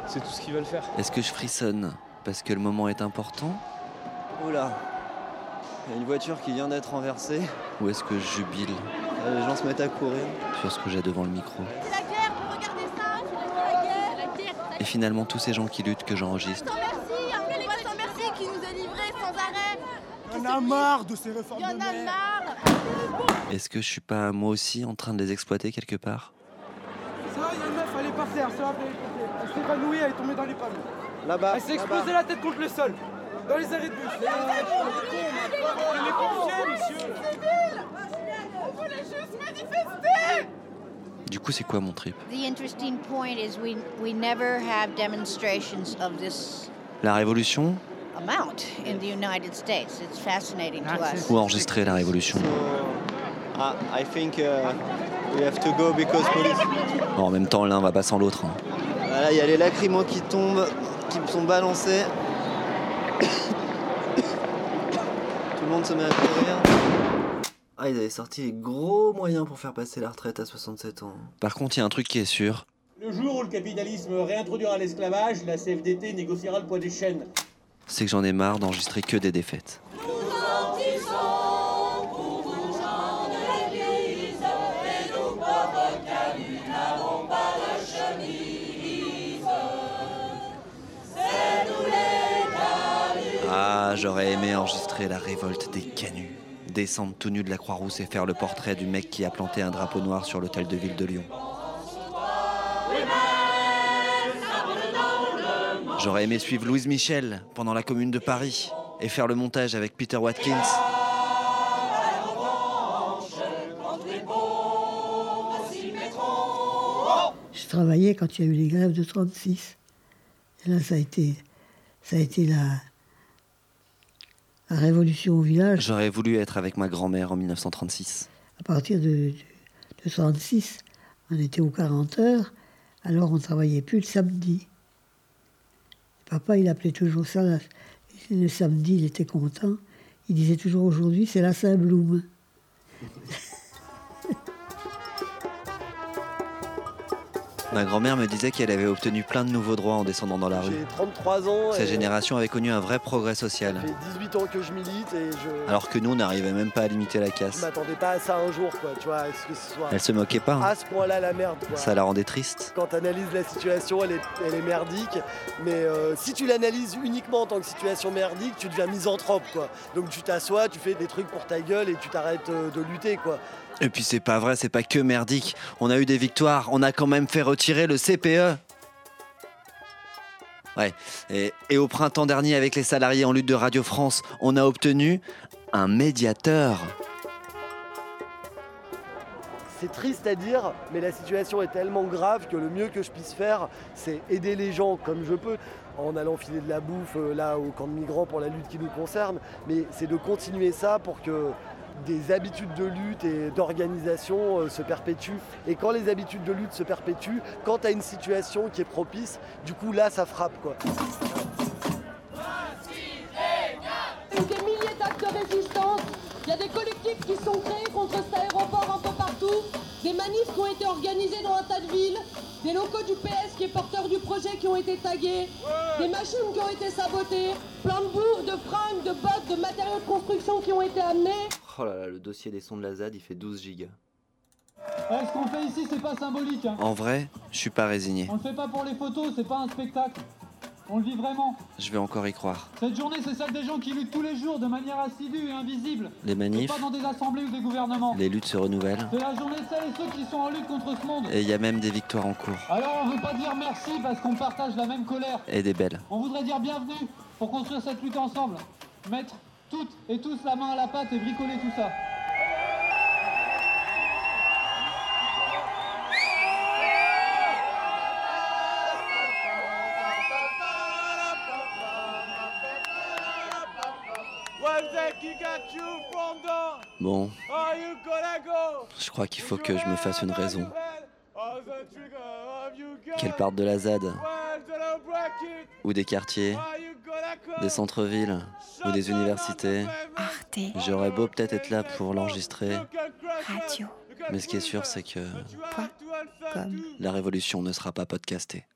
C'est tout ce qu'ils veulent faire.
Est-ce que je frissonne parce que le moment est important
Oula, il y a une voiture qui vient d'être renversée.
ou est-ce que je jubile?
Les gens se mettent à courir.
sur ce que j'ai devant le micro
C'est la guerre, vous regardez ça C'est la guerre. La guerre.
Et finalement tous ces gens qui luttent que j'enregistre.
Sans merci, un sans merci qui nous est livré sans arrêt.
Il y en a marre de ces réformes
Il y en a marre.
Est-ce que je suis pas moi aussi en train de les exploiter quelque part?
Ça, il y a une meuf, elle est par terre, ça va, elle est par terre. Elle s'est évanouie, elle est tombée dans les pommes.
Là-bas.
Elle s'est explosée la tête contre le sol. Dans les arrêts de bus. Les pompiers, monsieur.
On voulait juste manifester.
Du coup c'est quoi mon trip?
The interesting point is we, we never have demonstrations of this
La révolution?
amount in the United States. It's fascinating to us.
ou enregistrer la révolution?
I think we have to go because police.
En même temps l'un va pas sans l'autre. hein.
Voilà, il y a les lacrymos qui tombent, qui sont balancés. Tout le monde se met à courir.
Ah, ils avaient sorti les gros moyens pour faire passer la retraite à 67 ans.
Par contre il y a un truc qui est sûr,
Le jour où le capitalisme réintroduira l'esclavage, la CFDT négociera le poids des chaînes.
c'est que j'en ai marre d'enregistrer que des défaites. Ah, j'aurais aimé enregistrer la révolte des canuts, descendre tout nu de la Croix-Rousse et faire le portrait du mec qui a planté un drapeau noir sur l'hôtel de ville de Lyon. J'aurais aimé suivre Louise Michel pendant la Commune de Paris et faire le montage avec Peter Watkins.
Je travaillais quand il y a eu les grèves de 36. Et là, ça a été, ça a été la, la révolution au village.
J'aurais voulu être avec ma grand-mère en 1936.
À partir de, de, de 36, on était aux 40 heures, alors on ne travaillait plus le samedi. Papa, il appelait toujours ça, la- le samedi, il était content. Il disait toujours aujourd'hui, c'est la Saint-Bloum.
Ma grand-mère me disait qu'elle avait obtenu plein de nouveaux droits en descendant dans la rue.
J'ai 33 ans.
Sa génération avait connu un vrai progrès social.
Ça fait 18 ans que je milite et je.
Alors que nous, on n'arrivait même pas à limiter la
Je
casse.
m'attendais pas à ça un jour, quoi. Tu vois, que ce soit.
Elle se moquait pas, hein.
À ce point-là, la merde, quoi.
Ça la rendait triste.
Quand tu analyses la situation, elle est, elle est merdique. Mais euh, si tu l'analyses uniquement en tant que situation merdique, tu deviens misanthrope, quoi. Donc tu t'assois, tu fais des trucs pour ta gueule et tu t'arrêtes euh, de lutter, quoi.
Et puis c'est pas vrai, c'est pas que merdique. On a eu des victoires, on a quand même fait retirer le CPE. Ouais, et, et au printemps dernier, avec les salariés en lutte de Radio France, on a obtenu un médiateur.
C'est triste à dire, mais la situation est tellement grave que le mieux que je puisse faire, c'est aider les gens comme je peux, en allant filer de la bouffe euh, là au camp de migrants pour la lutte qui nous concerne, mais c'est de continuer ça pour que des habitudes de lutte et d'organisation euh, se perpétuent. Et quand les habitudes de lutte se perpétuent, quand tu as une situation qui est propice, du coup là ça frappe quoi.
Des milliers d'actes de résistance. Il y a des collectifs qui sont créés contre cet aéroport un peu partout. Des manifs qui ont été organisés dans un tas de villes. Des locaux du PS qui est porteur du projet qui ont été tagués. Des machines qui ont été sabotées. Plein de bourres, de fringues, de bottes, de matériaux de construction qui ont été amenés.
Oh là là, le dossier des sons de la ZAD, il fait 12 gigas.
Eh, ce qu'on fait ici, c'est pas symbolique. hein.
En vrai, je suis pas résigné.
On le fait pas pour les photos, c'est pas un spectacle.
On le vit vraiment.
Je vais encore y croire.
Cette journée, c'est celle des gens qui luttent tous les jours de manière assidue et invisible.
Les
Et
manifs,
pas dans des assemblées ou des gouvernements.
les luttes se renouvellent.
C'est la journée de celles et ceux qui sont en lutte contre ce monde.
Et il y a même des victoires en cours.
Alors on veut pas dire merci parce qu'on partage la même colère.
Et des belles.
On voudrait dire bienvenue pour construire cette lutte ensemble. Mettre toutes et tous la main à la pâte et bricoler tout ça.
Bon, je crois qu'il faut que je me fasse une raison. Qu'elle parte de la ZAD, ou des quartiers, des centres-villes, ou des universités. J'aurais beau peut-être être là pour l'enregistrer,
Radio.
mais ce qui est sûr, c'est que la révolution ne sera pas podcastée.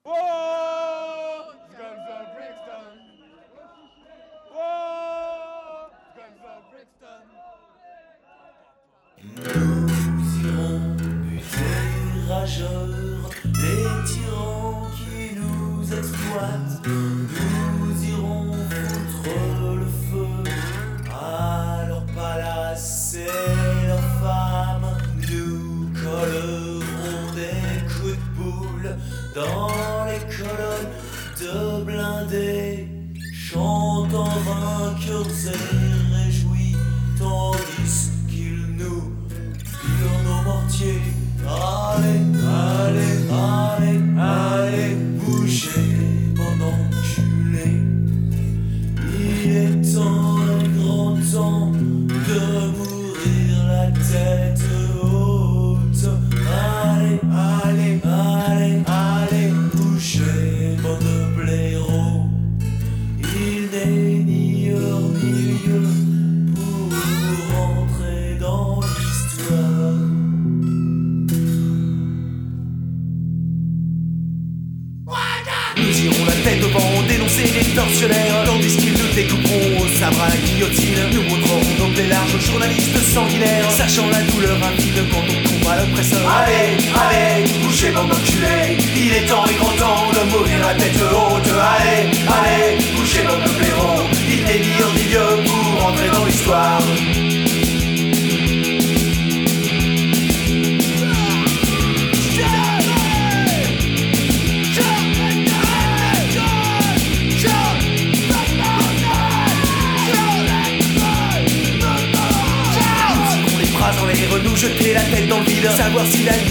see that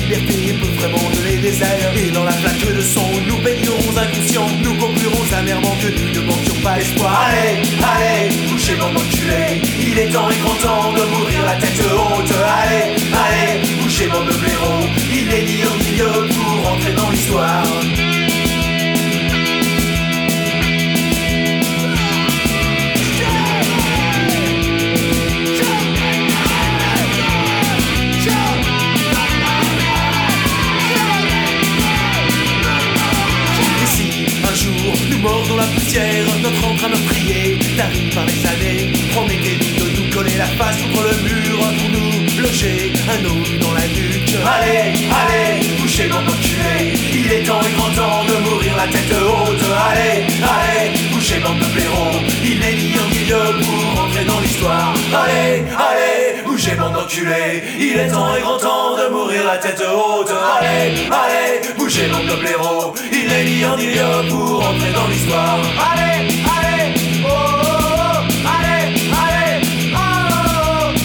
Il est temps et grand temps de mourir la tête haute. Allez, allez, bougez de. Il est lié en lieu pour entrer dans l'histoire. Allez, allez, oh, oh, oh. allez, allez, allez,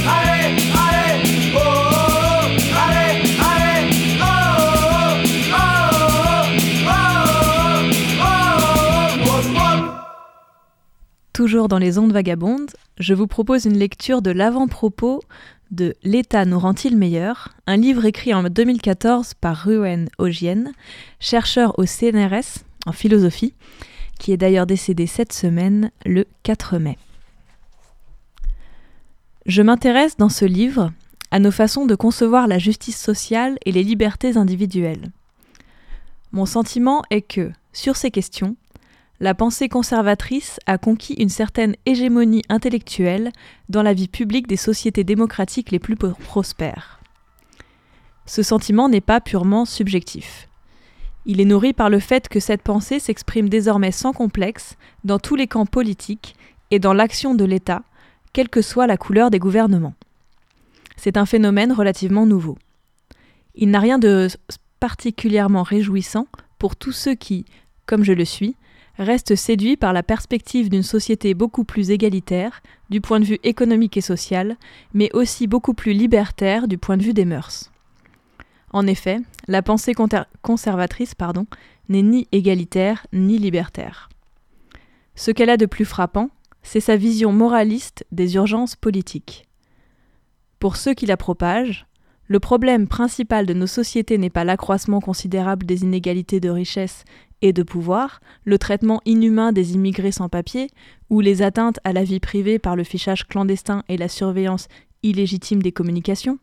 allez, allez, allez,
Toujours dans les ondes vagabondes, je vous propose une lecture de l'avant-propos de L'État nous rend-il meilleur? Un livre écrit en 2014 par Ruen Ogien, chercheur au CNRS en philosophie, qui est d'ailleurs décédé cette semaine, le 4 mai. Je m'intéresse dans ce livre à nos façons de concevoir la justice sociale et les libertés individuelles. Mon sentiment est que, sur ces questions, la pensée conservatrice a conquis une certaine hégémonie intellectuelle dans la vie publique des sociétés démocratiques les plus prospères. Ce sentiment n'est pas purement subjectif. Il est nourri par le fait que cette pensée s'exprime désormais sans complexe dans tous les camps politiques et dans l'action de l'État, quelle que soit la couleur des gouvernements. C'est un phénomène relativement nouveau. Il n'a rien de particulièrement réjouissant pour tous ceux qui, comme je le suis, restent séduits par la perspective d'une société beaucoup plus égalitaire du point de vue économique et social, mais aussi beaucoup plus libertaire du point de vue des mœurs. En effet, la pensée conservatrice pardon, n'est ni égalitaire ni libertaire. Ce qu'elle a de plus frappant, c'est sa vision moraliste des urgences politiques. Pour ceux qui la propagent, le problème principal de nos sociétés n'est pas l'accroissement considérable des inégalités de richesse et de pouvoir, le traitement inhumain des immigrés sans papier, ou les atteintes à la vie privée par le fichage clandestin et la surveillance illégitime des communications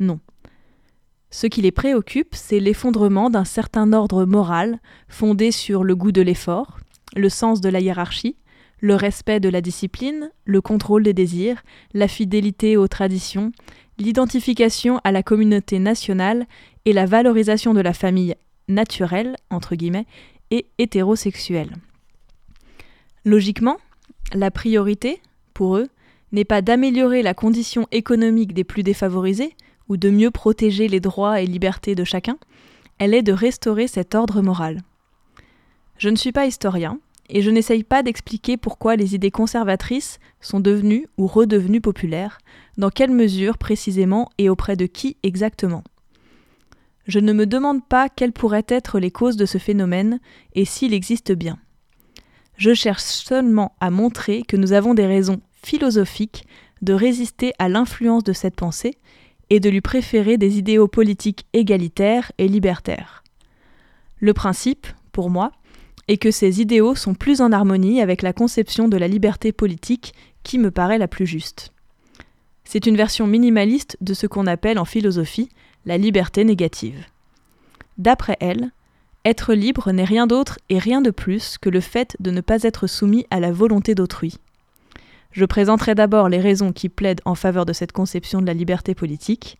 Non. Ce qui les préoccupe, c'est l'effondrement d'un certain ordre moral fondé sur le goût de l'effort, le sens de la hiérarchie, le respect de la discipline, le contrôle des désirs, la fidélité aux traditions, l'identification à la communauté nationale et la valorisation de la famille naturelle, entre guillemets, et hétérosexuelle. Logiquement, la priorité, pour eux, n'est pas d'améliorer la condition économique des plus défavorisés, ou de mieux protéger les droits et libertés de chacun, elle est de restaurer cet ordre moral. Je ne suis pas historien, et je n'essaye pas d'expliquer pourquoi les idées conservatrices sont devenues ou redevenues populaires, dans quelle mesure précisément et auprès de qui exactement. Je ne me demande pas quelles pourraient être les causes de ce phénomène et s'il existe bien. Je cherche seulement à montrer que nous avons des raisons philosophiques de résister à l'influence de cette pensée et de lui préférer des idéaux politiques égalitaires et libertaires. Le principe, pour moi, et que ces idéaux sont plus en harmonie avec la conception de la liberté politique qui me paraît la plus juste. C'est une version minimaliste de ce qu'on appelle en philosophie la liberté négative. D'après elle, être libre n'est rien d'autre et rien de plus que le fait de ne pas être soumis à la volonté d'autrui. Je présenterai d'abord les raisons qui plaident en faveur de cette conception de la liberté politique,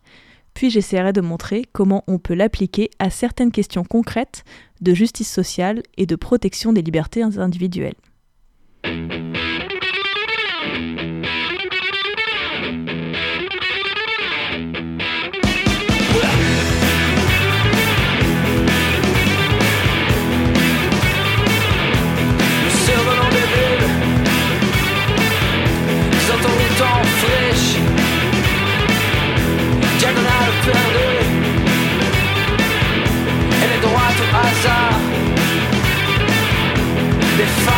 puis j'essaierai de montrer comment on peut l'appliquer à certaines questions concrètes de justice sociale et de protection des libertés individuelles.
Des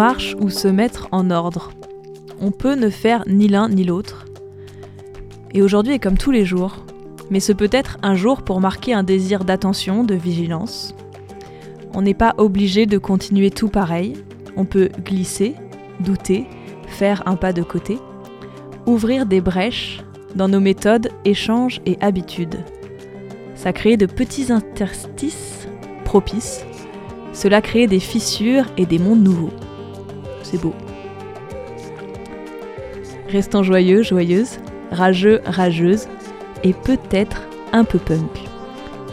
marche ou se mettre en ordre. On peut ne faire ni l'un ni l'autre. Et aujourd'hui est comme tous les jours, mais ce peut être un jour pour marquer un désir d'attention, de vigilance. On n'est pas obligé de continuer tout pareil, on peut glisser, douter, faire un pas de côté, ouvrir des brèches dans nos méthodes, échanges et habitudes. Ça crée de petits interstices propices. Cela crée des fissures et des mondes nouveaux. C'est beau. Restons joyeux, joyeuses, rageux, rageuses, et peut-être un peu punk.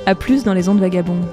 A plus dans les ondes vagabondes.